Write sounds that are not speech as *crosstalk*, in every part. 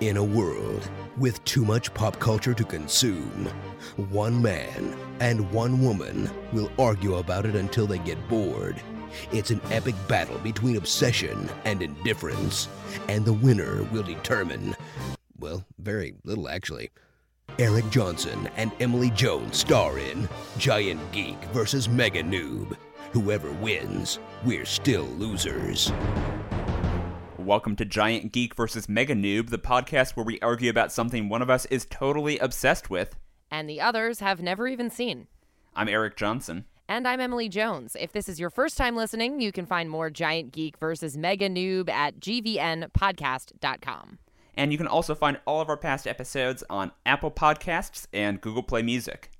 In a world with too much pop culture to consume, one man and one woman will argue about it until they get bored. It's an epic battle between obsession and indifference, and the winner will determine, well, very little actually. Eric Johnson and Emily Jones star in Giant Geek versus Mega Noob. Whoever wins, we're still losers. Welcome to Giant Geek versus Mega Noob, the podcast where we argue about something one of us is totally obsessed with. and the others have never even seen. I'm Eric Johnson. And I'm Emily Jones. If this is your first time listening, you can find more Giant Geek versus Mega Noob at gvnpodcast.com. And you can also find all of our past episodes on Apple Podcasts and Google Play Music.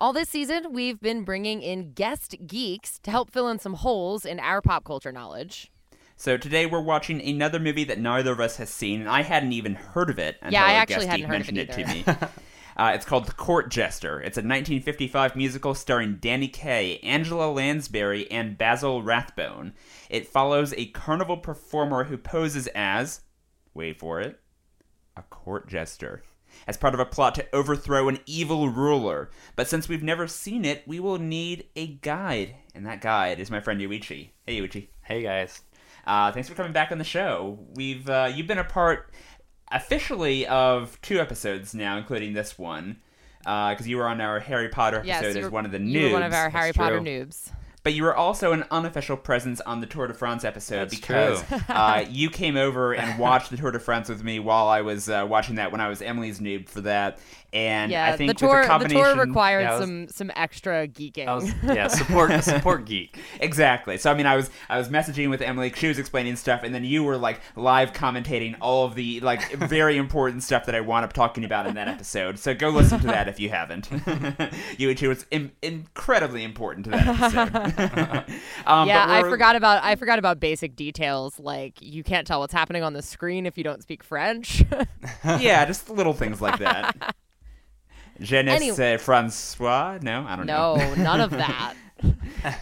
All this season, we've been bringing in guest geeks to help fill in some holes in our pop culture knowledge. So today we're watching another movie that neither of us has seen, and I hadn't even heard of it until Yeah, I our actually guest hadn't geek heard of mentioned it it, to me. *laughs* Uh, it's called The Court Jester. It's a 1955 musical starring Danny Kaye, Angela Lansbury, and Basil Rathbone. It follows a carnival performer who poses as, wait for it, a court jester, as part of a plot to overthrow an evil ruler. But since we've never seen it, we will need a guide, and that guide is my friend Yuichi. Hey, Yuichi. Hey guys. Uh, thanks for coming back on the show. We've uh, you've been a part officially of two episodes now, including this one, because you were on our Harry Potter episode Yes, as were, one of the you noobs. were one of our Harry That's Potter true. noobs. But you were also an unofficial presence on the Tour de France episode That's because uh, *laughs* you came over and watched the Tour de France with me while I was uh, watching that when I was Emily's noob for that. And Yeah, I think the tour a the tour required Yeah, was- some some extra geeking. I was yeah, support *laughs* support geek. Exactly. So I mean, I was I was messaging with Emily. She was explaining stuff, and then you were like live commentating all of the like *laughs* very important stuff that I wound up talking about in that episode. So go listen to that if you haven't. Yuichi was Im- incredibly important to that episode. *laughs* um, yeah, I forgot about I forgot about basic details like you can't tell what's happening on the screen if you don't speak French. *laughs* Yeah, just little things like that. *laughs* Je ne Anyway. sais Francois? No, I don't know. no, none of that.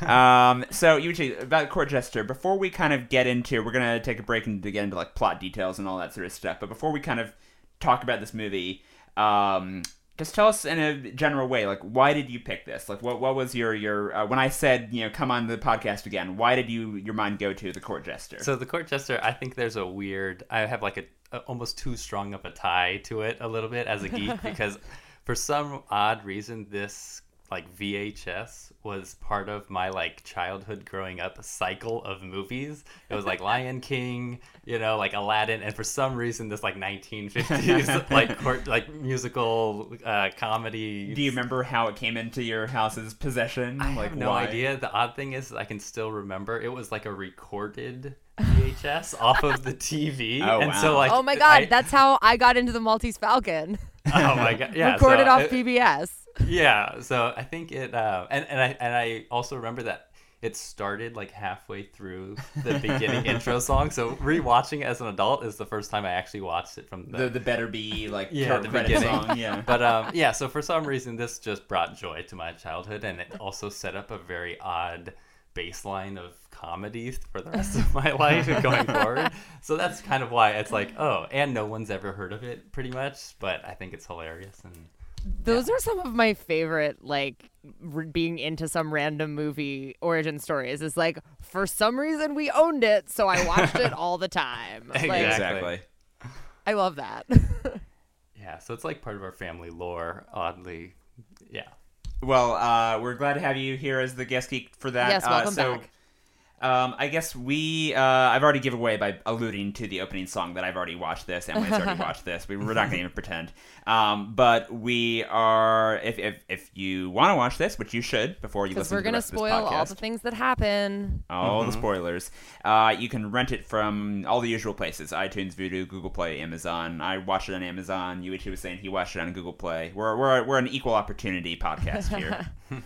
um, so Yuichi, about Court Jester, before we kind of get into, we're gonna take a break and get into like plot details and all that sort of stuff. But before we kind of talk about this movie, um, just tell us in a general way, like why did you pick this? Like what what was your your uh, when I said you know come on the podcast again? Why did you your mind go to the Court Jester? So the court jester, I think there's a weird. I have like a, a almost too strong of a tie to it a little bit as a geek *laughs* because for some odd reason this like VHS was part of my like childhood growing up cycle of movies. It was like *laughs* Lion King, you know, like Aladdin, and for some reason this like 1950s *laughs* like court like musical uh, comedy. do you remember how it came into your house's possession? I like have no why? idea. The odd thing is, I can still remember it was like a recorded VHS *laughs* off of the TV, Oh, and wow. so like, oh my god, I- that's how I got into the Maltese Falcon. oh my god, yeah, Recorded so off it- PBS. Yeah, so I think it, uh, and and I and I also remember that it started like halfway through the beginning *laughs* intro song. So rewatching it as an adult is the first time I actually watched it from the. The the better be like Yeah, the beginning. song. Yeah. *laughs* but um, yeah, so for some reason, this just brought joy to my childhood, and it also set up a very odd baseline of comedy for the rest of my life and going forward. So that's kind of why it's like, oh, and no one's ever heard of it, pretty much. But I think it's hilarious, and Those are some of my favorite, like r- being into some random movie origin stories. Is like for some reason we owned it, so I watched it *laughs* all the time. Like, Exactly. exactly. I love that. *laughs* yeah, so it's like part of our family lore. Oddly, yeah. Well, uh, we're glad to have you here as the guest geek for that. Yes, Uh, welcome so, back. Um, I guess we. Uh, I've already given away by alluding to the opening song that I've already watched this. Emily's already *laughs* watched this. We, we're not going to even pretend. Um, but we are. If if, if you want to watch this, which you should before you Because listen we're to the gonna rest of spoil all the things that happen. all the spoilers. Uh, you can rent it from all the usual places: iTunes, Vudu, Google Play, Amazon. I watched it on Amazon. Yuichi was saying he watched it on Google Play. We're we're we're an equal opportunity podcast here. *laughs*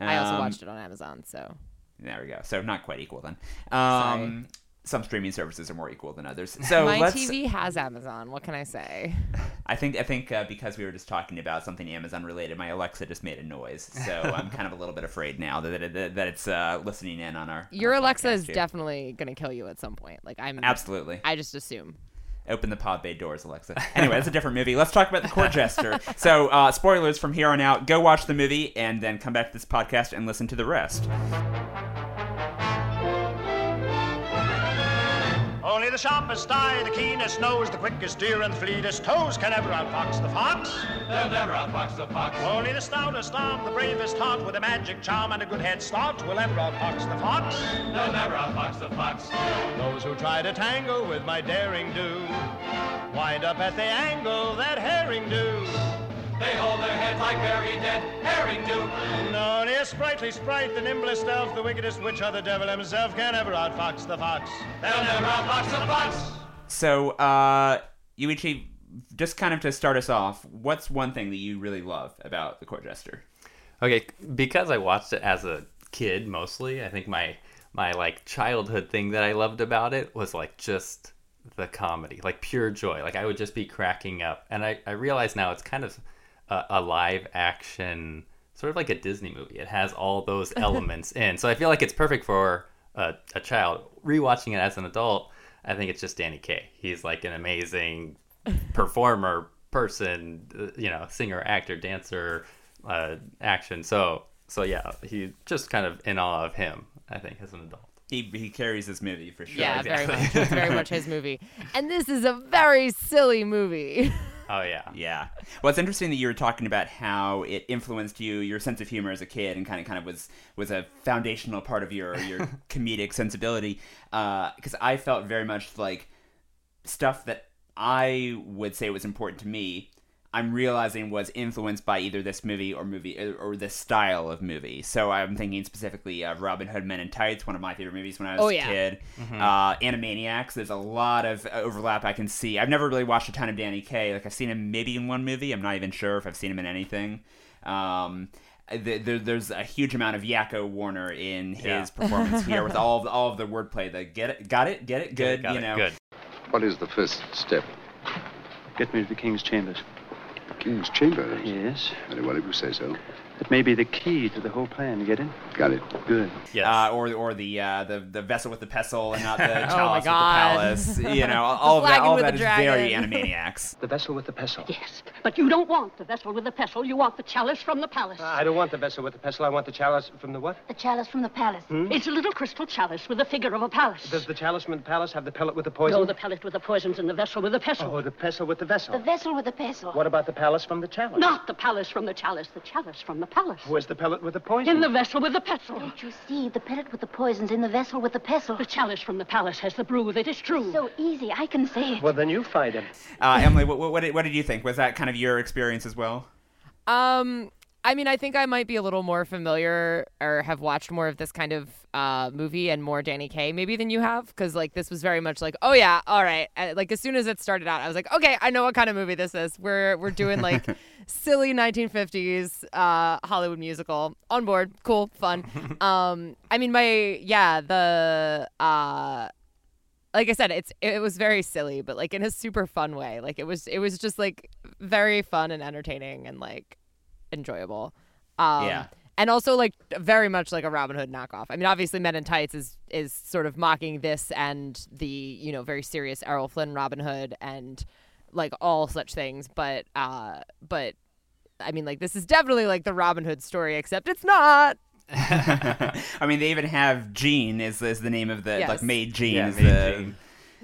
I also Um, watched it on Amazon, so There we go. So not quite equal then. Um, some streaming services are more equal than others. *laughs* So my let's. TV has Amazon. What can I say? *laughs* I think I think uh, because we were just talking about something Amazon related, my Alexa just made a noise. So *laughs* I'm kind of a little bit afraid now that that, that it's uh, listening in on our. Your our Alexa is here. definitely gonna kill you at some point. Like I'm. absolutely. I just assume. Open the pod bay doors, Alexa. Anyway, that's a different movie. Let's talk about the court jester. So, uh, spoilers from here on out. Go watch the movie and then come back to this podcast and listen to the rest. The sharpest eye, the keenest nose, the quickest deer and fleetest toes can ever outfox the fox. They'll never outfox the fox. Only the stoutest arm, the bravest heart, with a magic charm and a good head start will ever outfox the fox. They'll never outfox the fox. Those who try to tangle with my daring do wind up at the angle that herring do. They hold their heads like very dead herring do. Only a sprightly sprite, the nimblest elf, the wickedest witch, or the devil himself can ever outfox the fox. They'll never outfox the fox. So, uh, Yuichi, just kind of to start us off, what's one thing that you really love about the court jester? Okay, because I watched it as a kid mostly, I think my my like childhood thing that I loved about it was like just the comedy, like pure joy. Like I would just be cracking up, and I I realize now it's kind of a, a live action, sort of like a Disney movie. It has all those *laughs* elements in, so I feel like it's perfect for a, a child. Rewatching it as an adult, I think it's just Danny Kaye. He's like an amazing *laughs* performer, person, uh, you know, singer, actor, dancer, uh, action. So so yeah, he just kind of in awe of him. I think as an adult. He, he carries this movie for sure. Yeah, very much. It's very much *laughs* his movie. And this is a very silly movie. Oh yeah. Yeah. Well, it's interesting that you were talking about how it influenced you, your sense of humor as a kid, and kind of kind of was was a foundational part of your your *laughs* comedic sensibility. Uh, because I felt very much like stuff that I would say was important to me. I'm realizing was influenced by either this movie or movie or, or this style of movie. So I'm thinking specifically of Robin Hood Men in Tights, one of my favorite movies when I was Oh, a yeah. kid. Uh, Animaniacs. There's a lot of overlap I can see. I've never really watched a ton of Danny Kaye. Like I've seen him maybe in one movie. I'm not even sure if I've seen him in anything. Um, th- there, there's a huge amount of Yakko Warner in his Yeah. *laughs* performance here with all of, all of the wordplay. The get it, got it, get it, good. Got you it. know, Good. What is the first step? Get me to the king's chambers. King's chamber. Yes. Very well, if you say so. That may be the key to the whole plan. You get it? Got it. Good. Yeah. uh, or or the uh, the the vessel with the pestle and not the *laughs* Oh my chalice with the palace. You know, *laughs* all of that. All of with that the is very dragon. *laughs* Animaniacs. The vessel with the pestle. Yes, but you don't want the vessel with the pestle. You want the chalice from the palace. I don't want the vessel with the pestle. I want the chalice from the what? the chalice from the palace. It's a little crystal chalice with the figure of a palace. Does the chalice from the palace have the pellet with the poison? No, the pellet with the poisons and the vessel with the pestle. Oh, the pestle with the vessel. The vessel with the pestle. What about the palace from the chalice? Not the palace from the chalice, the chalice from the palace. Where's the pellet with the poison? In the vessel with the pestle. Don't you see? The pellet with the poison's in the vessel with the pestle. The chalice from the palace has the brew It is true. So easy, I can say it. Well, then you find him. Uh, Emily, what, what, did, what did you think? Was that kind of your experience as well? Um, I mean, I think I might be a little more familiar or have watched more of this kind of uh, movie and more Danny Kaye maybe than you have, because like this was very much like, oh yeah, all right. Uh, like as soon as it started out, I was like, okay, I know what kind of movie this is. We're we're doing like *laughs* silly 1950s uh, Hollywood musical. On board, cool, fun. *laughs* um, I mean, my yeah, the uh like I said, it's it was very silly, but like in a super fun way. Like it was it was just like very fun and entertaining and like enjoyable. Um, Yeah. And also like very much like a Robin Hood knockoff. I mean, obviously Men in Tights is is sort of mocking this and the, you know, very serious Errol Flynn Robin Hood and like all such things, but uh but I mean like this is definitely like the Robin Hood story except it's not. *laughs* I mean, they even have Jean is, is the name of the Yes. like Maid Jean. Yeah, is Maid the, Jean.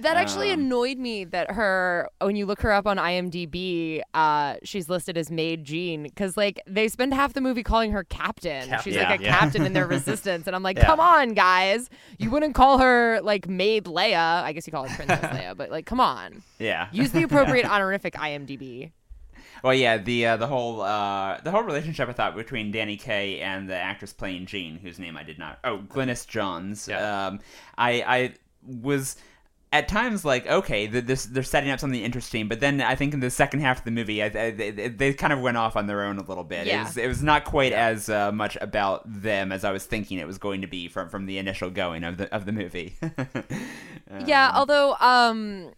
That actually Um, annoyed me that her when you look her up on IMDb, uh, she's listed as Maid Jean because like they spend half the movie calling her Captain. Cap- she's yeah, like a yeah. captain in their *laughs* resistance, and I'm like, Yeah. come on, guys, you wouldn't call her like Maid Leia. I guess you call her Princess *laughs* Leia, but like, come on, Yeah. use the appropriate *laughs* honorific IMDb. Well, yeah, the uh, the whole uh, the whole relationship I thought between Danny Kaye and the actress playing Jean, whose name I did not. Oh, Glynis Johns. Yeah. Um, I I was at times like, okay, th- this they're setting up something interesting, but then I think in the second half of the movie, I, I, they, they kind of went off on their own a little bit. It Yeah. was it was not quite as uh, much about them as I was thinking it was going to be from from the initial going of the of the movie. *laughs* Yeah, although um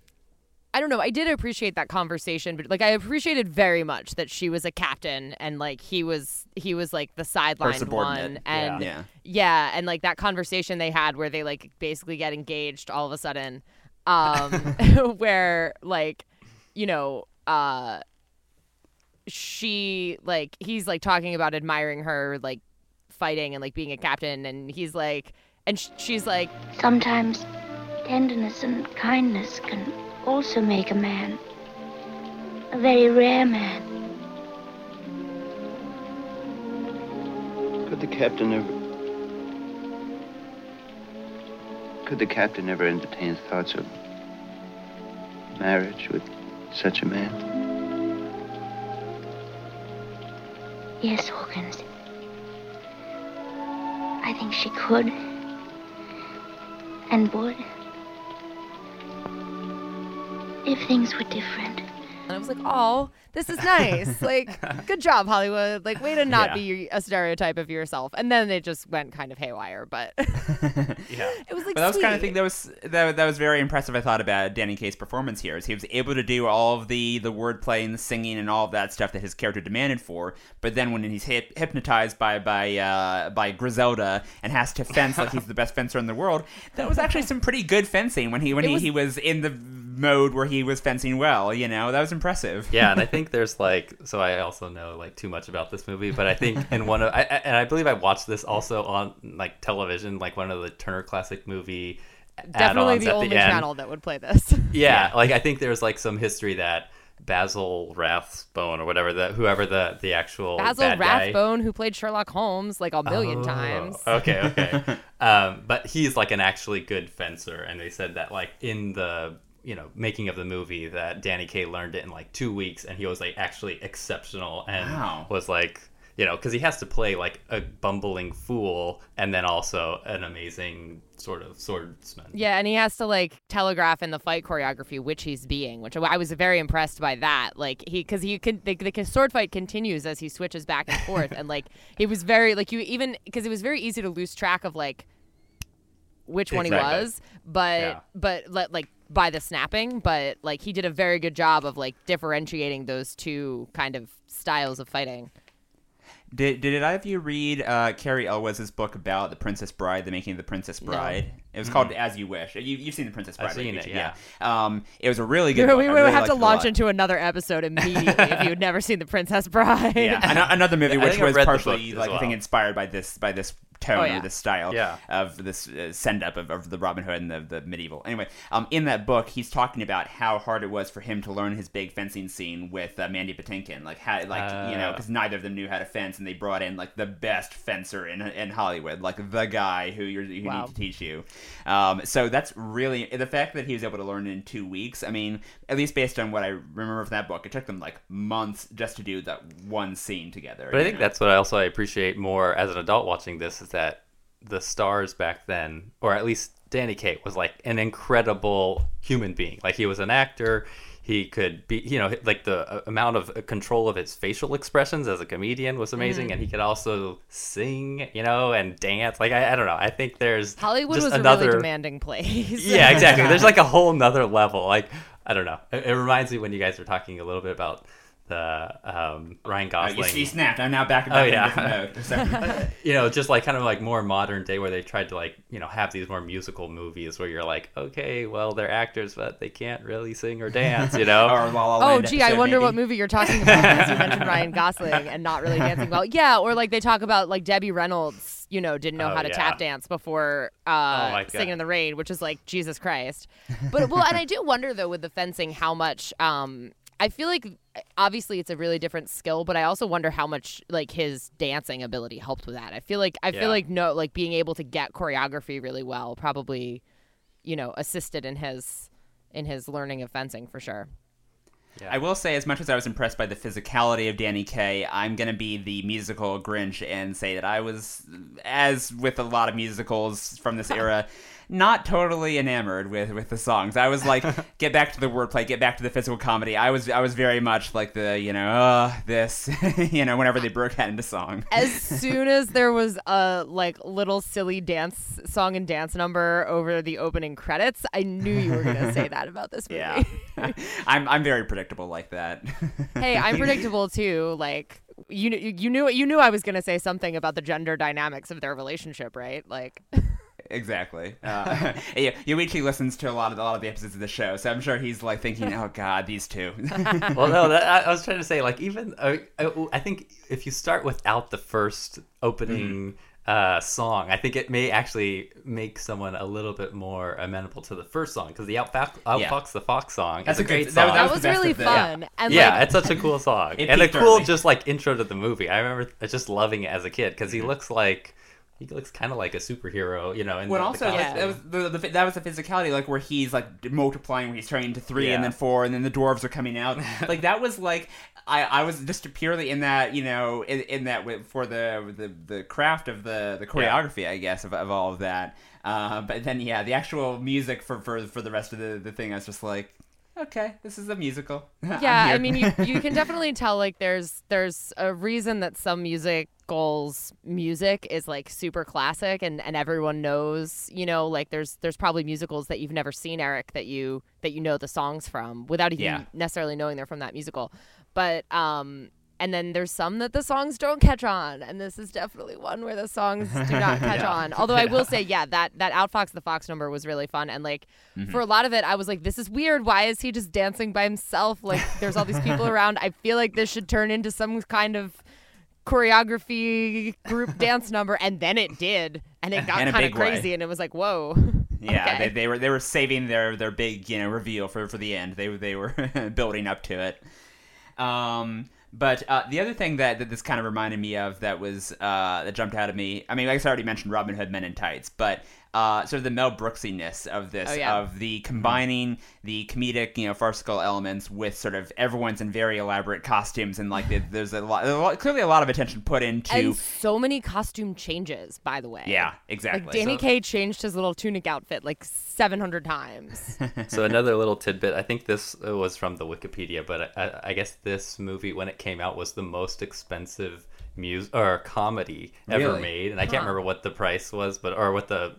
I don't know, I did appreciate that conversation, but like I appreciated very much that she was a captain and like he was he was like the sideline one and Yeah. yeah, and like that conversation they had where they like basically get engaged all of a sudden. Um, *laughs* *laughs* where like, you know, uh, she like he's like talking about admiring her like fighting and like being a captain, and he's like, and sh- she's like, Sometimes tenderness and kindness can also make a man a very rare man. Could the captain ever. Could the captain ever entertain thoughts of marriage with such a man? Yes, Hawkins. I think she could and would if things were different. And I was like, oh, this is nice. *laughs* like, good job, Hollywood. Like, way to not Yeah. be a stereotype of yourself. And then it just went kind of haywire, but *laughs* Yeah. it was like But that was kind of thing that was that, that was very impressive. I thought about Danny Kaye's performance here is he was able to do all of the the wordplay and the singing and all of that stuff that his character demanded for. But then when he's hip, hypnotized by by uh, by Griselda and has to fence like he's *laughs* the best fencer in the world, that was actually some pretty good fencing when he when It he, was- he was in the mode where he was fencing well. You know that was impressive. yeah, and I *laughs* think there's like so I also know like too much about this movie, but I think in one of I, I- and I believe I watched this also on like television, like one of the Turner Classic movie Definitely the at only the end. channel that would play this. *laughs* Yeah, like I think there's like some history that Basil Rathbone or whatever the whoever the the actual Basil bad guy- Rathbone, who played Sherlock Holmes like a million Oh, times. Okay, okay. *laughs* um, but he's like an actually good fencer, and they said that like in the you know making of the movie that Danny Kaye learned it in like two weeks, and he was like actually exceptional, and Wow. was like you know because he has to play like a bumbling fool, and then also an amazing sort of swordsman. Yeah, and he has to like telegraph in the fight choreography which he's being, which I was very impressed by that. Like he, because he can, the, the sword fight continues as he switches back and forth, and like *laughs* he was very like you even because it was very easy to lose track of like which one Exactly. he was, but Yeah. but let like by the snapping, but like he did a very good job of like differentiating those two kind of styles of fighting. Did, did either of you read uh, Cary Elwes's book about the Princess Bride, the making of the Princess Bride? It was called As You Wish. You, you've seen the Princess Bride, I've seen Rachel? it, yeah. Um, it was a really We good. book. would I really have to launch into another episode immediately *laughs* if you had never seen The Princess Bride. yeah, ano- another movie I which was partially book as like I think inspired by this by this tone Oh, yeah. or this style Yeah. of this uh, send up of, of the Robin Hood and the, the medieval. Anyway, um, in that book, he's talking about how hard it was for him to learn his big fencing scene with uh, Mandy Patinkin, like how like you know Uh. because neither of them knew how to fence, and they brought in like the best fencer in in Hollywood, like the guy who you're who Wow. need to teach you. Um, so that's really the fact that he was able to learn in two weeks. I mean, at least based on what I remember from that book, it took them like months just to do that one scene together. But I think know? that's what I also I appreciate more as an adult watching this is that the stars back then, or at least Danny Kaye, was like an incredible human being. Like he was an actor. He could be, you know, like the uh, amount of control of his facial expressions as a comedian was amazing, Mm-hmm. and he could also sing, you know, and dance. Like I, I don't know. I think there's Hollywood was another, a really demanding place. yeah, exactly. There's like a *laughs* whole nother level. Like I don't know. It, it reminds me when you guys were talking a little bit about the um, Ryan Uh, Gosling. you, you snapped. I'm now back, back Oh, in yeah. a different mode. *laughs* You know, just like kind of like more modern day where they tried to like, you know, have these more musical movies where you're like, okay, well, they're actors, but they can't really sing or dance, you know? *laughs* or La La Oh, Land gee, I episode, wonder what movie you're talking about because you mentioned Ryan *laughs* Gosling and not really dancing well. Yeah, or like they talk about like Debbie Reynolds, you know, didn't know Oh, how to yeah. tap dance before uh, Oh, my God. singing in the rain, which is like Jesus Christ. But well, and I do wonder though with the fencing how much. Um, I feel like obviously it's a really different skill, but I also wonder how much like his dancing ability helped with that. I feel like I Yeah. feel like no, like being able to get choreography really well probably, you know, assisted in his in his learning of fencing for sure. I will say, as much as I was impressed by the physicality of Danny Kaye, I'm going to be the musical Grinch and say that I was, as with a lot of musicals from this *laughs* era, not totally enamored with, with the songs. I was like, *laughs* get back to the wordplay, get back to the physical comedy. I was I was very much like the you know uh, this *laughs* you know whenever they broke out into song. as soon as there *laughs* was a like little silly dance song and dance number over the opening credits, I knew you were gonna say that about this movie. Yeah, I'm I'm very predictable like that. hey, I'm predictable too. Like you, you knew you knew I was gonna say something about the gender dynamics of their relationship, right? Like exactly. *laughs* Uh, *laughs* yeah, Yuichi listens to a lot of a lot of the episodes of the show, so I'm sure he's like thinking, *laughs* "Oh God, these two. well, no, that, I, I was trying to say like even uh, I, I think if you start without the first opening. Uh, song. I think it may actually make someone a little bit more amenable to the first song because the Outfox, Outfox the Fox song. That's is a great- great that- song. that That was the best really of the- fun. Yeah, And yeah like, it's such a cool song and a cool early. just like intro to the movie. I remember just loving it as a kid because he looks like he looks kind of like a superhero, you know. And Well, also Yeah. that was the, the that was the physicality, like where he's like multiplying, where he's turning to three and then four, and then the dwarves are coming out. *laughs* like that was like I, I was just purely in that you know in, in that for the, the the craft of the the choreography, I guess of, of all of that. Uh, but then yeah, the actual music for for for the rest of the the thing, I was just like. Okay, this is a musical. *laughs* Yeah, I mean, you you can *laughs* definitely tell like there's there's a reason that some musicals music is like super classic and and everyone knows, you know, like there's there's probably musicals that you've never seen, Eric, that you that you know the songs from without even Yeah. necessarily knowing they're from that musical. But um and then there's some that the songs don't catch on, and this is definitely one where the songs do not *laughs* catch Yeah. on. Although I will say, yeah, that that Outfox the Fox number was really fun, and like Mm-hmm. for a lot of it, I was like, this is weird. Why is he just dancing by himself? Like *laughs* there's all these people around. I feel like this should turn into some kind of choreography group *laughs* dance number, and then it did, and it got kind of big way. crazy, and it was like, whoa. Yeah, Okay. they, they were they were saving their their big you know reveal for for the end. They they were building up to it. Um, but uh, the other thing that, that this kind of reminded me of that was uh, that jumped out at me. I mean, I guess I already mentioned Robin Hood Men in Tights, but uh, sort of the Mel Brooksiness of this, Oh, yeah. of the combining the comedic, you know, farcical elements with sort of everyone's in very elaborate costumes and like the, there's a lot, a lot, clearly a lot of attention put into. and so many costume changes, by the way. yeah, exactly. Like Danny So- Kaye changed his little tunic outfit like 700 times. *laughs* so another little tidbit. I think this uh, was from the Wikipedia, but I, I guess this movie, when it came out, was the most expensive music or comedy ever Really? made, and I can't remember what the price was, but or what the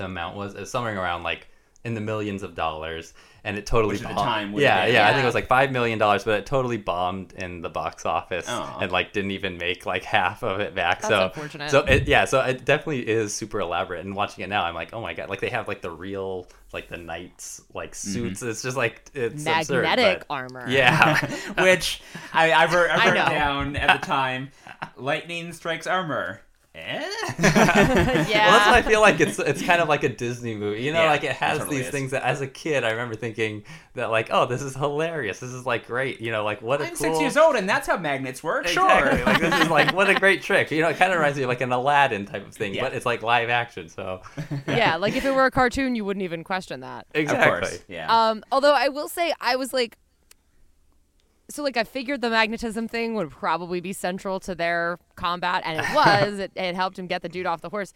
the amount was. It was somewhere around like in the millions of dollars, and it totally Which at the bombed. time would yeah, yeah, I think it was like five million dollars, but it totally bombed in the box office, Aw. and like didn't even make like half of it back. That's so unfortunate. so it, yeah, so it definitely is super elaborate. And watching it now, I'm like, oh my god, like they have like the real like the knights like mm-hmm. suits. It's just like it's absurd, Magnetic but- *laughs* armor. Yeah, *laughs* which I, I wrote, I *laughs* I wrote know. down at the time. Lightning strikes armor. Eh? *laughs* yeah. Well, that's what I feel like. It's it's kind of like a Disney movie, you know. Yeah, like it it has totally these is. things that, as a kid, I remember thinking that like, oh, this is hilarious. This is like great. You know, like what a I'm cool. six years old, and that's how magnets work. Exactly. Sure. like this is like what a *laughs* great trick. You know, it kind of reminds me of like an Aladdin type of thing, Yeah. but it's like live action. So *laughs* yeah, like if it were a cartoon, you wouldn't even question that. of exactly. course. Yeah. Um, although I will say, I was like, so like I figured the magnetism thing would probably be central to their combat, and it *laughs* was. it, it helped him get the dude off the horse,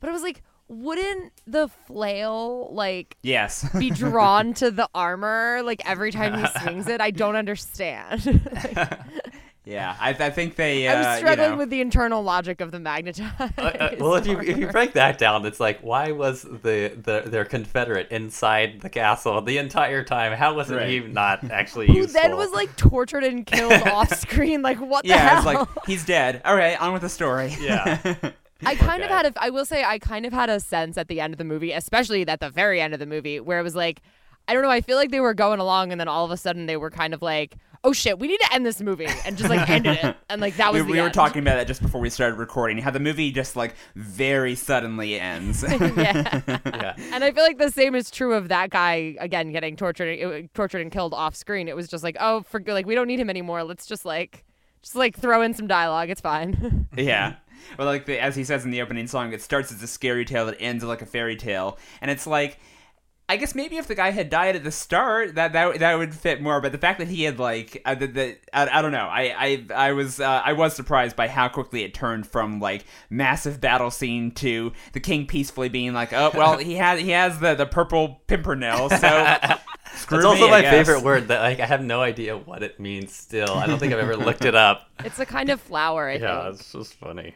but I was like, wouldn't the flail like yes. be drawn *laughs* to the armor like every time he swings it? I don't understand. Like, *laughs* yeah. I, I think they. Uh, I was struggling you know, with the internal logic of the magnetized. Uh, uh, well, if you if you break that down, it's like why was the, the their Confederate inside the castle the entire time? How was it he not *laughs* actually who useful? then was like tortured and killed *laughs* off screen? Like what the Yeah, hell? it's like he's dead. All right, on with the story. Yeah. *laughs* I kind of had a, I will say, I kind of had a sense at the end of the movie, especially at the very end of the movie, where it was like, I don't know, I feel like they were going along, and then all of a sudden they were kind of like, oh shit, we need to end this movie, and just like ended it, *laughs* and like that was we, the we were talking about that just before we started recording. How the movie just like very suddenly ends. *laughs* yeah. yeah. And I feel like the same is true of that guy again getting tortured, uh, tortured and killed off screen. It was just like, oh, for like we don't need him anymore. Let's just like, just like throw in some dialogue. It's fine. *laughs* yeah. Well, like the, as he says in the opening song, it starts as a scary tale that ends like a fairy tale, and it's like. I guess maybe if the guy had died at the start, that that, that would fit more. But the fact that he had like, uh, the, the, I, I don't know. I I, I was uh, I was surprised by how quickly it turned from like massive battle scene to the king peacefully being like, oh well, he has he has the the purple pimpernel, so *laughs* screw It's also me, I my favorite word that like I have no idea what it means still. I don't think I've ever looked it up. *laughs* it's a kind of flower. I yeah, think. it's just funny.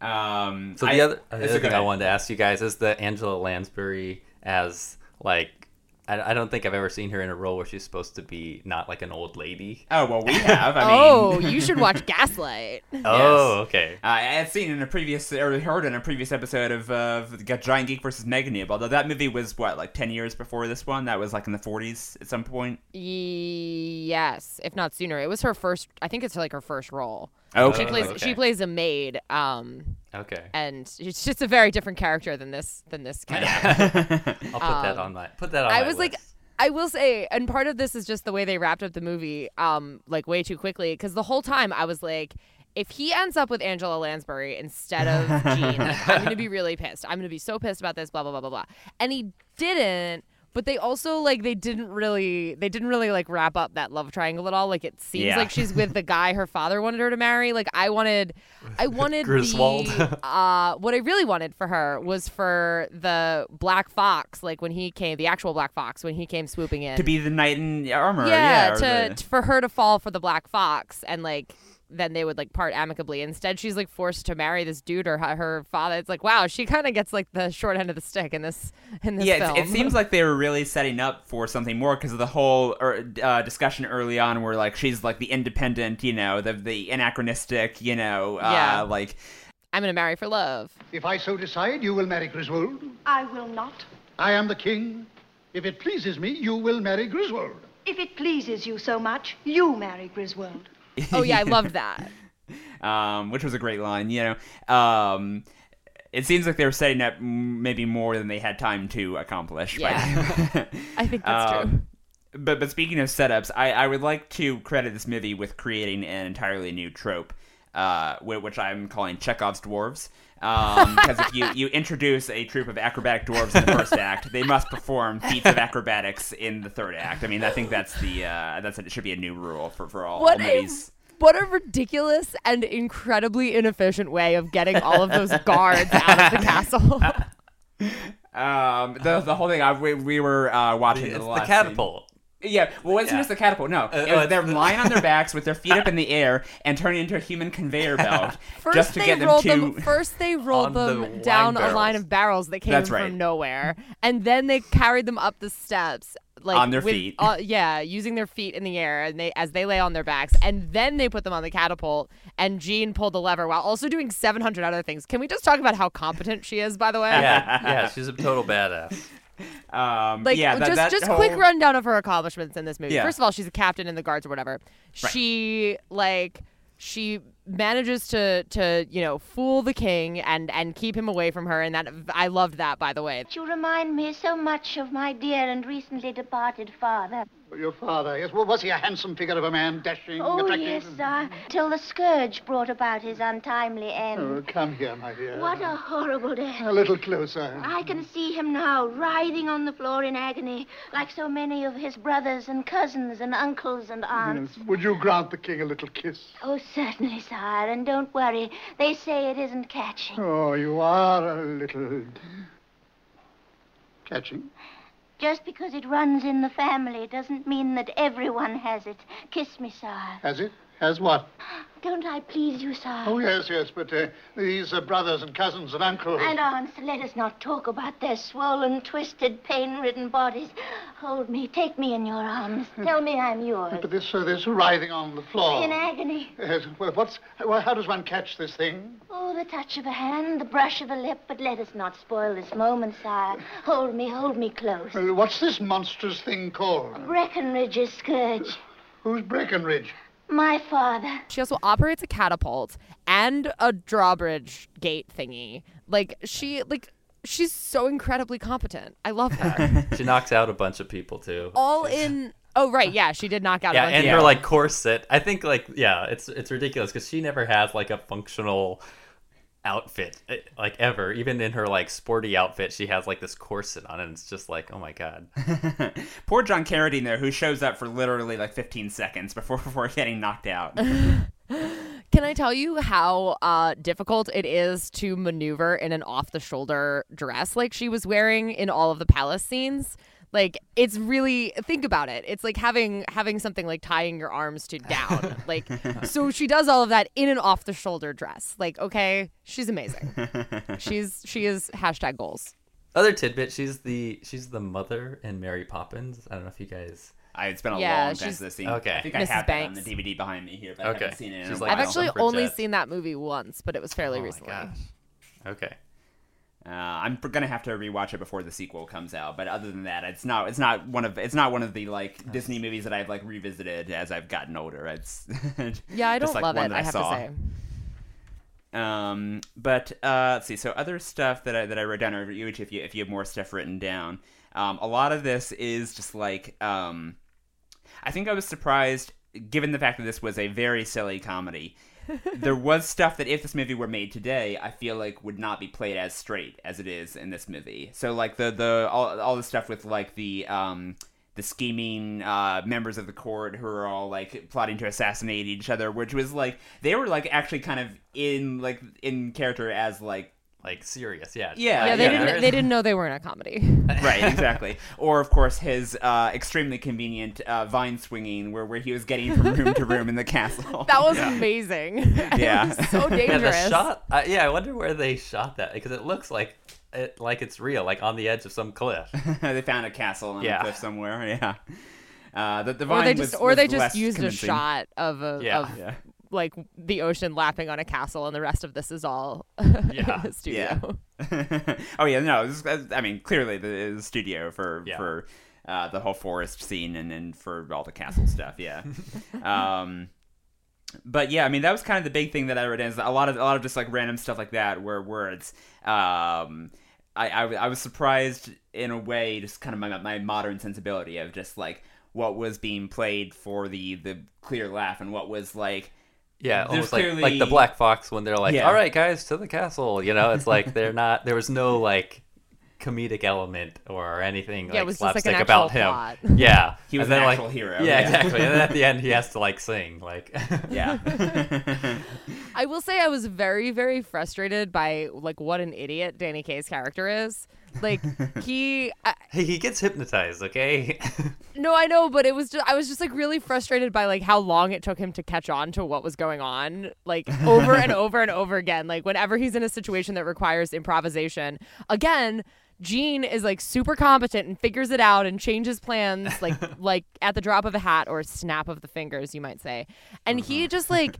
Um, So I- the other, the other go thing I wanted to ask you guys is the Angela Lansbury as like I, I don't think I've ever seen her in a role where she's supposed to be not like an old lady. Oh well, we *laughs* have. I mean, oh, you should watch *laughs* Gaslight. Oh, okay. Uh, I had seen in a previous or heard in a previous episode of uh, Giant Geek versus Mega Noob. Although that movie was what like ten years before this one. That was like in the forties at some point. Yes, if not sooner. It was her first. I think it's like her first role. Okay. She plays. okay. She plays a maid. Um, Okay. and it's just a very different character than this than this *laughs* kind of. I'll put that on my put that on Um, I my was like. I will say, and part of this is just the way they wrapped up the movie, um, like way too quickly. Because the whole time I was like, if he ends up with Angela Lansbury instead of *laughs* Jean, like, I'm gonna be really pissed. I'm gonna be so pissed about this. Blah blah blah blah blah. And he didn't. But they also like they didn't really they didn't really like wrap up that love triangle at all. Like it seems Yeah. like she's with the guy her father wanted her to marry. Like I wanted, I *laughs* wanted Griswold. the *laughs* uh, what I really wanted for her was for the black fox, like when he came, the actual black fox when he came swooping in to be the knight in armor. yeah, Yeah. to, the- for her to fall for the black fox and like then they would like part amicably. Instead, she's like forced to marry this dude or her, her father. It's like wow, she kind of gets like the short end of the stick in this in this yeah, film. it seems like they were really setting up for something more because of the whole er, uh, discussion early on, where like she's like the independent, you know, the the anachronistic, you know, uh, Yeah. like I'm gonna marry for love. If I so decide, you will marry Griswold. I will not. I am the king. If it pleases me, you will marry Griswold. If it pleases you so much, you marry Griswold. Oh yeah, I *laughs* loved that. um, which was a great line. You know, um, it seems like they were setting up maybe more than they had time to accomplish. by- *laughs* I think that's true. Um, But but speaking of setups, I, I would like to credit this movie with creating an entirely new trope, uh, which I'm calling Chekhov's dwarves. Because if you, *laughs* you introduce a troupe of acrobatic dwarves in the first act, they must perform feats of acrobatics in the third act. I mean, I think that's the uh, that's it should be a new rule for for all, all What a movies. what a ridiculous and incredibly inefficient way of getting all of those guards out of the castle. *laughs* Um, the the whole thing. I, we, we were uh, watching it's the, the last catapult. Scene. Yeah, well, it wasn't Yeah. just the catapult. No, Uh, It oh, was- it's they're lying on their *laughs* backs with their feet up in the air and turning into a human conveyor *laughs* belt First just to they get them rolled to. them. First they rolled On the them wine down a line of barrels that came That's from right. nowhere, and then they carried them up the steps. Like On their with- feet. uh, yeah, using their feet in the air, and they as they lay on their backs, and then they put them on the catapult. And Jean pulled the lever while also doing 700 other things. Can we just talk about how competent she is? By the way, Yeah, *laughs* yeah, she's a total badass. *laughs* Um, like yeah, that, just that just whole, *laughs* quick rundown of her accomplishments in this movie. Yeah. First of all, she's a captain in the guards or whatever. She like she manages to to you know fool the king and and keep him away from her, and that I loved that by the way. You remind me so much of my dear and recently departed father. Your father, yes. Well, was he a handsome figure of a man, dashing, Oh, attractive? yes, sir. Till the scourge brought about his untimely end. Oh, come here, my dear. What a horrible death. A little closer. I can see him now, writhing on the floor in agony, like so many of his brothers and cousins and uncles and aunts. Yes. Would you grant the king a little kiss? Oh, certainly, sire, and don't worry. They say it isn't catching. Oh, you are a little catching. Just because it runs in the family doesn't mean that everyone has it. Kiss me, sire. Has it? Has what? Don't I please you, sire? Oh, yes, yes, but uh, these are brothers and cousins and uncles. And aunts, let us not talk about their swollen, twisted, pain-ridden bodies. Hold me, take me in your arms. *laughs* Tell me I'm yours. But this, uh, this writhing on the floor. In agony. Yes, well, what's, well, how does one catch this thing? Oh, the touch of a hand, the brush of a lip, but let us not spoil this moment, sire. Hold me, hold me close. Uh, what's this monstrous thing called? Breckenridge's scourge. Who's Breckenridge? My father. She also operates a catapult and a drawbridge gate thingy. Like she like she's so incredibly competent. I love her. *laughs* She knocks out a bunch of people too. All in. Oh right, yeah, she did knock out. Yeah, a bunch of people. and her like corset. I think like yeah, it's it's ridiculous because she never has like a functional outfit eh, like ever. Even in her like sporty outfit, she has like this corset on, and it's just like oh my god. *laughs* Poor John Carradine there, who shows up for literally like 15 seconds before *laughs* before getting knocked out. *laughs* Can I tell you how uh, difficult it is to maneuver in an off the shoulder dress like she was wearing in all of the palace scenes? Like it's really think about it. It's like having having something like tying your arms to down. *laughs* like so she does all of that in an off the shoulder dress. Like okay, she's amazing. *laughs* she's she is hashtag goals. Other tidbit: she's the she's the mother in Mary Poppins. I don't know if you guys. I, it's been a Yeah, long time since I've seen. Okay. I think Mrs. I have that on the DVD behind me here, but I Okay. haven't seen it. In She's a like I've actually only Jet. seen that movie once, but it was fairly Oh my recently. gosh. Okay. Uh, I'm pr- gonna have to rewatch it before the sequel comes out, but other than that, it's not it's not one of it's not one of the like Disney movies that I've like revisited as I've gotten older. It's *laughs* Yeah, I don't like, love it. that I have saw. to say. Um, but uh, let's see. So other stuff that I that I wrote down, or you if you if you have more stuff written down, um, a lot of this is just like um, I think I was surprised given the fact that this was a very silly comedy. *laughs* there was stuff that if this movie were made today, I feel like would not be played as straight as it is in this movie. So like the the all, all the stuff with like the um the scheming uh, members of the court who are all like plotting to assassinate each other, which was like they were like actually kind of in like in character as like Like serious, yeah. Yeah, Yeah, they yeah. didn't. They didn't know they were in a comedy. *laughs* right exactly or of course his uh, extremely convenient uh, vine swinging where, where he was getting from room to room in the castle That was amazing. *laughs* Yeah. It was so Yeah, dangerous. the shot. Uh, yeah, I wonder where they shot that because it looks like it like it's real, like on the edge of some cliff. *laughs* they found a castle on Yeah. a cliff somewhere yeah uh, the, the or vine they was, just, or was they just used convincing. a shot of a Yeah. of yeah like the ocean lapping on a castle, and the rest of this is all *laughs* Yeah. in the studio. *laughs* oh yeah, no. This, is- I mean, clearly the, the studio for Yeah. for uh, the whole forest scene and, then for all the castle stuff. Yeah. *laughs* um, but yeah, I mean that was kind of the big thing that I read is a lot of a lot of just like random stuff like that where words. um. I, I, I was surprised in a way, just kind of my, my modern sensibility of just like what was being played for the the clear laugh and what was like Yeah, There's almost like like the Black Fox when they're like, Yeah. "All right, guys, to the castle." You know, it's like they're *laughs* not. There was no like comedic element or anything Yeah, like it was just, like, an about him. plot. *laughs* Yeah, *laughs* He was And then, an like- actual hero, Yeah, yeah. exactly. And then at the end, he has to like sing, like yeah I will say I was very, very frustrated by like what an idiot Danny Kaye's character is. Like *laughs* he, I, Hey, he gets hypnotized. Okay. *laughs* no, I know, but it was just I was just like really frustrated by like how long it took him to catch on to what was going on, like over and *laughs* over and over again. Like whenever he's in a situation that requires improvisation, again. Jean is like super competent and figures it out and changes plans like like at the drop of a hat or snap of the fingers, you might say. And he uh-huh. just like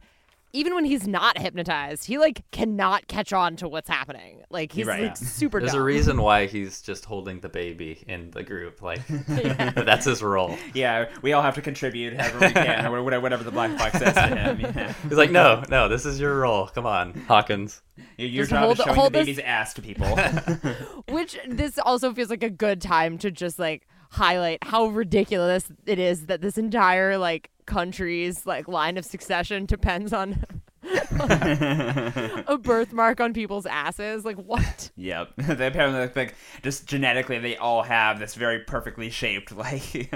even when he's not hypnotized, he like cannot catch on to what's happening. Like he's Right. like super There's dumb. a reason why he's just holding the baby in the group. Like *laughs* *laughs* that's his role. Yeah, we all have to contribute however we can, or whatever, whatever the black fox says to him. Yeah. *laughs* He's like, no, no, this is your role. Come on, Hawkins. Your, your Just job hold- is showing hold the this- baby's ass to people. Which this also feels like a good time to just like highlight how ridiculous it is that this entire like country's like line of succession depends on *laughs* *laughs* a birthmark on people's asses. Like what? yep. *laughs* they apparently like, like just genetically they all have this very perfectly shaped like.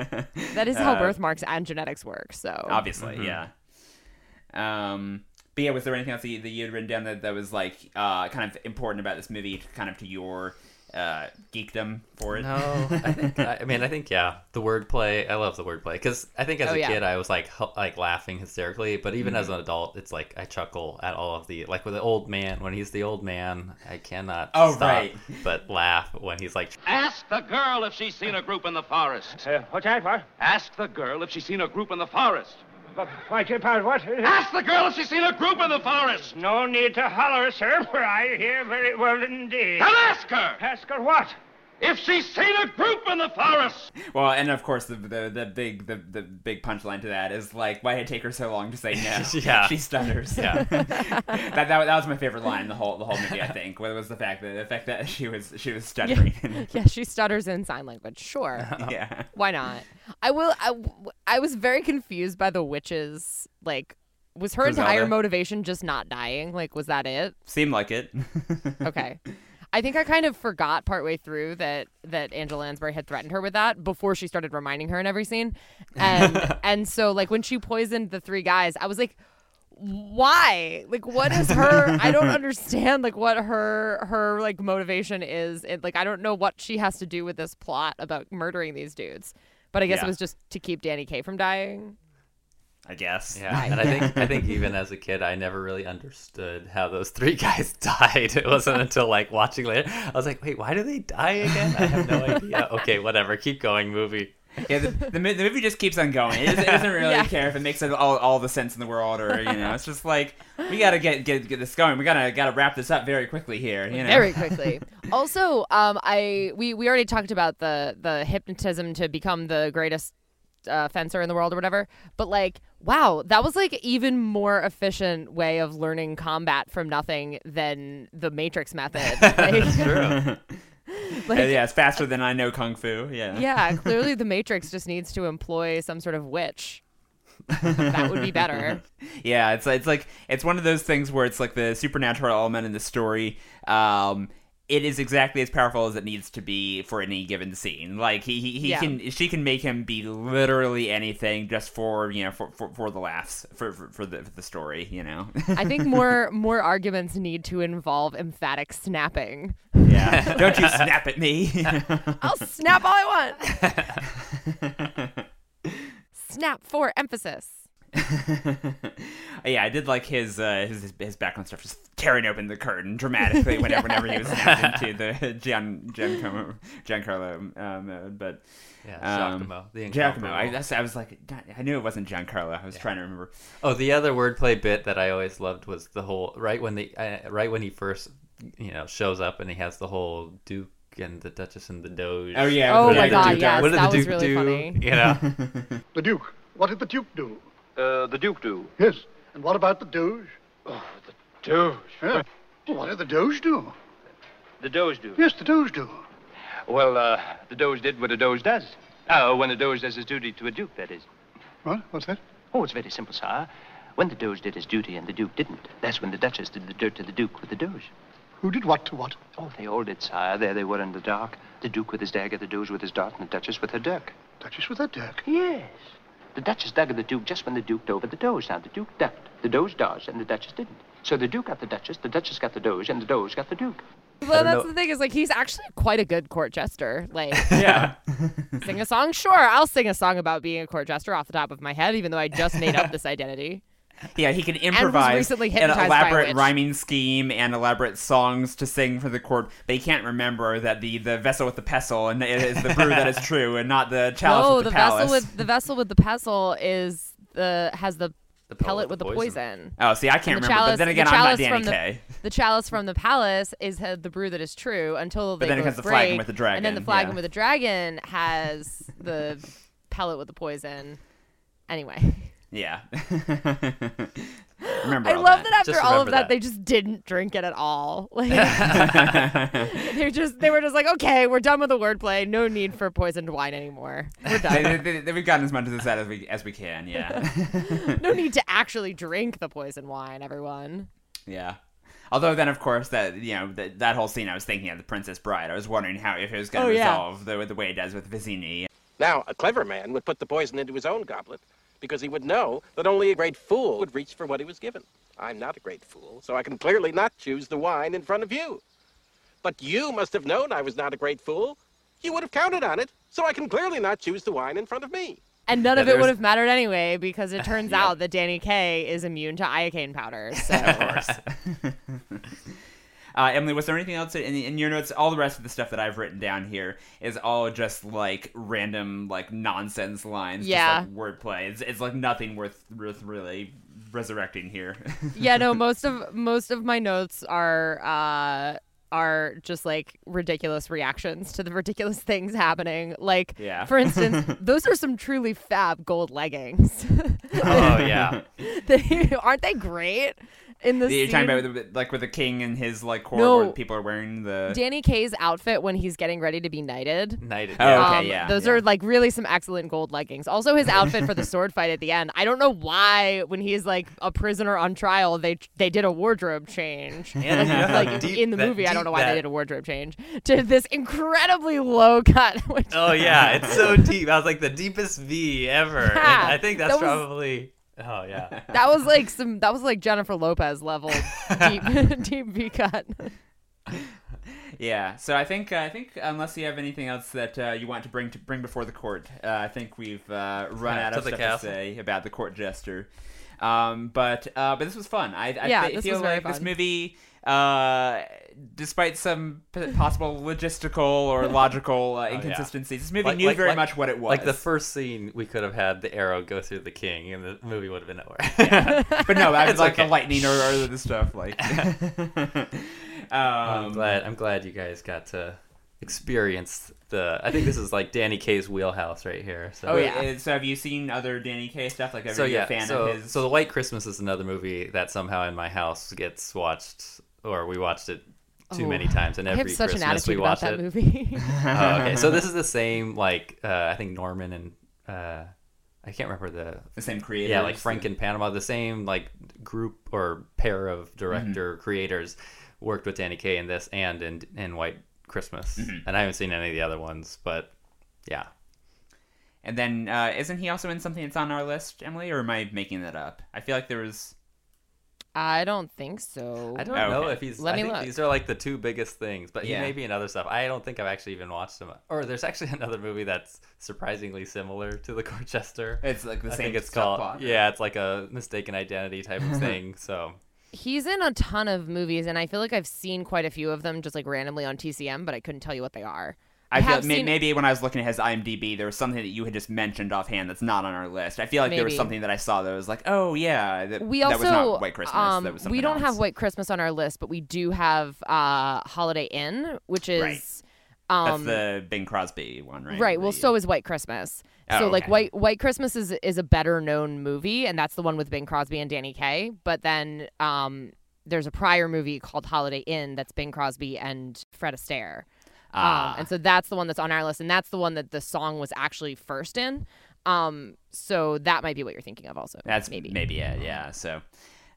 That is how uh, birthmarks and genetics work. So Obviously, yeah. Um. But yeah, was there anything else that you, that you had written down that, that was like uh, kind of important about this movie, kind of to your uh, geekdom for it? No, I think. I, I mean, I think yeah, the wordplay. I love the wordplay because I think as Oh, a yeah. kid I was like hu- like laughing hysterically, but even as Mm-hmm. an adult, it's like I chuckle at all of the like with the old man when he's the old man. I cannot Oh, stop right. but laugh when he's like, Ask the girl if she's seen a group in the forest. Uh, what's that, for? Ask the girl if she's seen a group in the forest. But, why, Kid Powers, what? Ask the girl if she's seen a group in the forest. No need to holler, sir, for I hear very well indeed. Then ask her Ask her what? If she's seen a group in the forest. Well, and of course the the, the big the, the big punchline to that is like, why did it take her so long to say no? *laughs* Yeah. she stutters. Yeah. *laughs* that, that that was my favorite line the whole the whole movie. I think was the fact that the fact that she was she was stuttering. *laughs* yeah, she stutters in sign language. Sure. yeah. Why not? I will. I, I was very confused by the witches. Like, was her Griselda? entire motivation just not dying? Like, was that it? Seemed like it. Okay. I think I kind of forgot partway through that that Angela Lansbury had threatened her with that before she started reminding her in every scene, and *laughs* and so like when she poisoned the three guys, I was like, why? Like, what is her? I don't *laughs* understand like what her her like motivation is. It, like, I don't know what she has to do with this plot about murdering these dudes. But I guess Yeah. it was just to keep Danny Kaye from dying. I guess. Yeah, and I think I think even as a kid, I never really understood how those three *laughs* guys died. It wasn't until like watching later, I was like, wait, why do they die again? I have no *laughs* idea. Okay, whatever, keep going, movie. Yeah, the, the, the movie just keeps on going. It doesn't, it doesn't really Yeah. care if it makes all, all the sense in the world, or you know, it's just like we gotta get get, get this going. We gotta gotta wrap this up very quickly here. You know, Very quickly. also, um, I we we already talked about the the hypnotism to become the greatest uh, fencer in the world or whatever. But like, wow, that was like even more efficient way of learning combat from nothing than the Matrix method. *laughs* Like, True. *laughs* *laughs* Like- yeah, it's faster than I know kung fu. Yeah. yeah, clearly the Matrix just needs to employ some sort of witch. that would be better. yeah, it's it's like it's one of those things where it's like the supernatural element in the story. Um, it is exactly as powerful as it needs to be for any given scene. Like he he, he Yeah. can she can make him be literally anything just for you know for for, for the laughs for, for for the for the story. You know. I think more *laughs* more arguments need to involve emphatic snapping. yeah. *laughs* Don't you snap at me. *laughs* I'll snap all I want. snap for emphasis. yeah, I did like his uh, his his background stuff, just tearing open the curtain dramatically *laughs* whenever, whenever he was snapped into the *laughs* Gian Giancarlo Giancarlo uh, mode. But Yeah, um, Giacomo, the Giacomo. I, that's, I was like, I knew it wasn't Giancarlo. I was trying to remember. Oh, the other wordplay bit that I always loved was the whole right when the uh, right when he first you know shows up and he has the whole Duke and the Duchess and the Doge. Oh, yeah, Oh what my did the god, Duke do? yes, What did that the was Duke really do? funny. You know, *laughs* The Duke. What did the Duke do? Uh, the Duke do. Yes. And what about the Doge? Oh, the Doge. Yeah. What did the Doge do? The Doge do. Yes, the Doge do. Well, uh, the Doge did what a Doge does. Oh, when a Doge does his duty to a Duke, that is. What? What's that? Oh, it's very simple, sire. When the Doge did his duty and the Duke didn't, that's when the Duchess did the dirt to the Duke with the Doge. Who did what to what? Oh, they all did, sire. There they were in the dark. The Duke with his dagger, the Doge with his dart, and the Duchess with her dirk. Duchess with her dirk. Yes. The Duchess dug at the Duke just when the Duke dove at the Doge. Now, the Duke ducked, the Doge dodged, and the Duchess didn't. So the Duke got the Duchess, the Duchess got the Doge, and the Doge got the Duke. Well, that's know- the thing is like he's actually quite a good court jester. Like, *laughs* Yeah. *laughs* sing a song, sure, I'll sing a song about being a court jester off the top of my head, even though I just made up this identity. *laughs* Yeah, he can improvise recently an hypnotized by a elaborate rhyming scheme and elaborate songs to sing for the court, but he can't remember that the, the vessel with the pestle and it is the brew that is true and not the chalice no, with the, the, palace. vessel with the vessel with the pestle is the has the, The pellet with the poison. Oh, see, I can't remember. the chalice, but then again, the I'm not Danny from the, *laughs* The chalice from the palace is uh, the brew that is true until they But then it comes the break, flagon with the dragon, and then the flagon yeah. with the dragon has the pellet with the poison. Anyway, *laughs* Yeah. *laughs* remember I all love that. that after Just all of that, that. they just didn't drink it at all. *laughs* Like *laughs* they just they were just like, okay, we're done with the wordplay. No need for poisoned wine anymore. We're *laughs* They- done. they- they- we've gotten as much of this out as we as we can. Yeah. no need to actually drink the poison wine. Everyone. yeah. Although then, of course, that you know that, that whole scene, I was thinking of the Princess Bride. I was wondering how if it was going to Oh, yeah. resolve the the way it does with Vizzini. Now, a clever man would put the poison into his own goblet because he would know that only a great fool would reach for what he was given. I'm not a great fool, so I can clearly not choose the wine in front of you. But you must have known I was not a great fool. You would have counted on it, so I can clearly not choose the wine in front of me. And none Yeah, of it would have mattered anyway because it *laughs* turns out that Danny Kaye is immune to iocane powder. So *laughs* Of course. *laughs* Uh, Emily, was there anything else in, in your notes? All the rest of the stuff that I've written down here is all just like random, like nonsense lines. Yeah. Just, like wordplay. It's, it's like nothing worth, worth really resurrecting here. *laughs* yeah, no, most of most of my notes are uh are just like ridiculous reactions to the ridiculous things happening. Like Yeah. for instance, *laughs* those are some truly fab gold leggings. Oh, yeah. *laughs* they, aren't they great? In the You're scene, talking about with the- like with the king and his like court No. where people are wearing the. Danny Kaye's outfit when he's getting ready to be knighted. Knighted. Oh, yeah. okay, Um, yeah, Those yeah. are like really some excellent gold leggings. Also, his outfit for the sword fight at the end. I don't know why, when he's like a prisoner on trial, they they did a wardrobe change. *laughs* Yeah, like, *laughs* yeah. like, Deep- in the that movie, I don't deep- know why that- they did a wardrobe change to this incredibly low cut. Which, Oh yeah, it's so deep. I was like the deepest V ever. *laughs* And Ha! I think that's That was- probably. Oh yeah. *laughs* that was like some. That was like Jennifer Lopez level deep *laughs* *laughs* deep V cut. Yeah, so I think I think unless you have anything else that uh, you want to bring to bring before the court, uh, I think we've uh, run Yeah, out of the stuff castle. to say about the court jester. Um, but uh, but this was fun. I, I Yeah, fe- this feel was very like this movie, uh, despite some p- possible logistical or logical uh, Oh, yeah. inconsistencies, this movie Like- knew like- very like- much what it was. Like the first scene, we could have had the arrow go through the king, and the movie would have been nowhere. *laughs* but no, I *laughs* was It's like okay. the lightning or, or the stuff like. *laughs* I'm um, glad. I'm glad you guys got to experience the. I think this is like Danny Kaye's wheelhouse right here. So Oh yeah. So have you seen other Danny Kaye stuff? Like, have so you yeah, a fan so, of his? so the White Christmas is another movie that somehow in my house gets watched, or we watched it too Oh, many times, and I every have such an Christmas we attitude about watch that it. movie. oh, okay, so this is *laughs* the same like uh, I think Norman and uh, I can't remember the The same creator. Yeah, like. Frank and Panama, the same like group or pair of director Mm-hmm. creators worked with Danny Kaye in this and in in White Christmas, Mhm. and I haven't seen any of the other ones, but yeah. And then uh, isn't he also in something that's on our list, Emily? Or am I making that up? I feel like there was. I don't think so. I don't Oh, know if he's. Let I me think look. these are like the two biggest things, but he may be in other stuff. I don't think I've actually even watched him. Or there's actually *laughs* another movie that's surprisingly similar to the Court Jester. It's like the I same think it's called. or- Yeah, it's like a mistaken identity type of *laughs* thing. So He's in a ton of movies, and I feel like I've seen quite a few of them just like randomly on TCM, but I couldn't tell you what they are. I feel may, maybe when I was looking at his IMDb, there was something that you had just mentioned offhand that's not on our list. I feel like there was something that I saw that was like, oh yeah, that, We that was not White Christmas. um, that was we don't have. White Christmas on our list, but we do have uh, Holiday Inn, which is Right. um, That's the Bing Crosby one, right? Right. Well, The- so is White Christmas. Oh, so like okay. White White Christmas is is a better known movie, and that's the one with Bing Crosby and Danny Kaye. But then um, there's a prior movie called Holiday Inn that's Bing Crosby and Fred Astaire. Ah. Um, and so that's the one that's on our list, and that's the one that the song was actually first in. Um, so that might be what you're thinking of, also. That's maybe. maybe it. Yeah. So,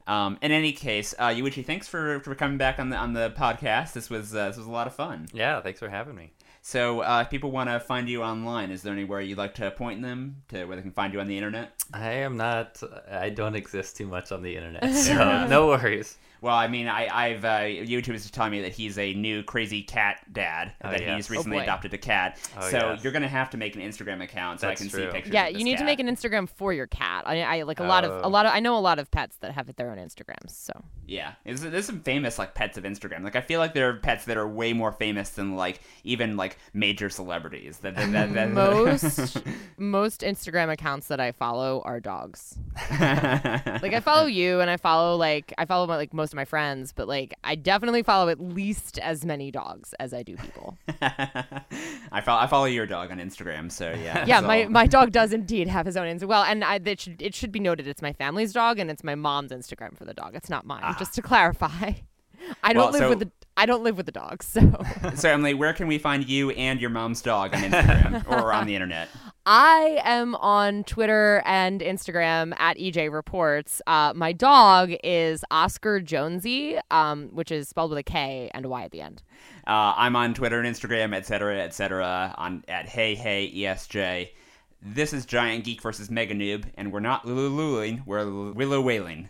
um, in any case, uh, Yuichi, thanks for, for coming back on the on the podcast. This was uh, this was a lot of fun. yeah, thanks for having me. So, uh, if people want to find you online, is there anywhere you'd like to point them to where they can find you on the internet? I am not. I don't exist too much on the internet, *laughs* so no worries. Well, I mean, I, I've uh, YouTube is telling me that he's a new crazy cat dad. Oh, that yeah. he's Oh, recently boy. adopted a cat. Oh, so yes. you're gonna have to make an Instagram account so That's I can true. see pictures. Yeah, of this you need to make an Instagram for your cat. I, I like a lot of Oh. a lot of I know a lot of pets that have their own Instagrams. So Yeah, there's, there's some famous like pets of Instagram. Like I feel like there are pets that are way more famous than like even like major celebrities. That, that, that, that most *laughs* most Instagram accounts that I follow are dogs. *laughs* like I follow you and I follow like I follow my, like most of my friends, but like I definitely follow at least as many dogs as I do people. *laughs* I follow I follow your dog on Instagram, so yeah. *laughs* yeah, my, my dog *laughs* does indeed have his own Instagram. Well, and I, it should it should be noted it's my family's dog and it's my mom's Instagram for the dog. It's not mine. Ah. Just to clarify, I don't Well, live so- with the I don't live with the dogs, so. So Emily, where can we find you and your mom's dog on Instagram or on the internet? I am on Twitter and Instagram at EJ Reports. Uh, my dog is Oscar Jonesy, um, which is spelled with a K and a Y at the end. Uh, I'm on Twitter and Instagram, etc., etc. On at Hey Hey ESJ. This is Giant Geek versus Mega Noob, and we're not lululing, we're willow wailing.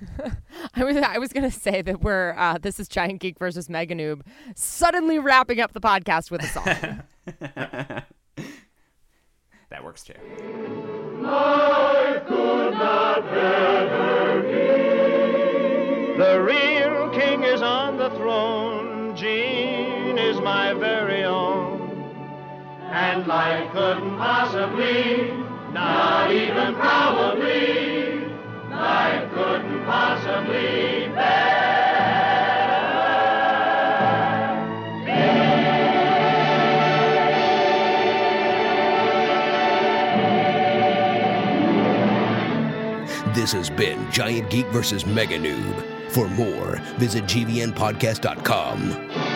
*laughs* I was I was gonna say that we're uh, this is Giant Geek versus Mega Noob, suddenly wrapping up the podcast with a song. *laughs* That works too. The real king is on the throne. Is my very own. And life couldn't possibly, not even probably, life couldn't possibly This has been Giant Geek versus Mega Noob. For more, visit gvnpodcast.com.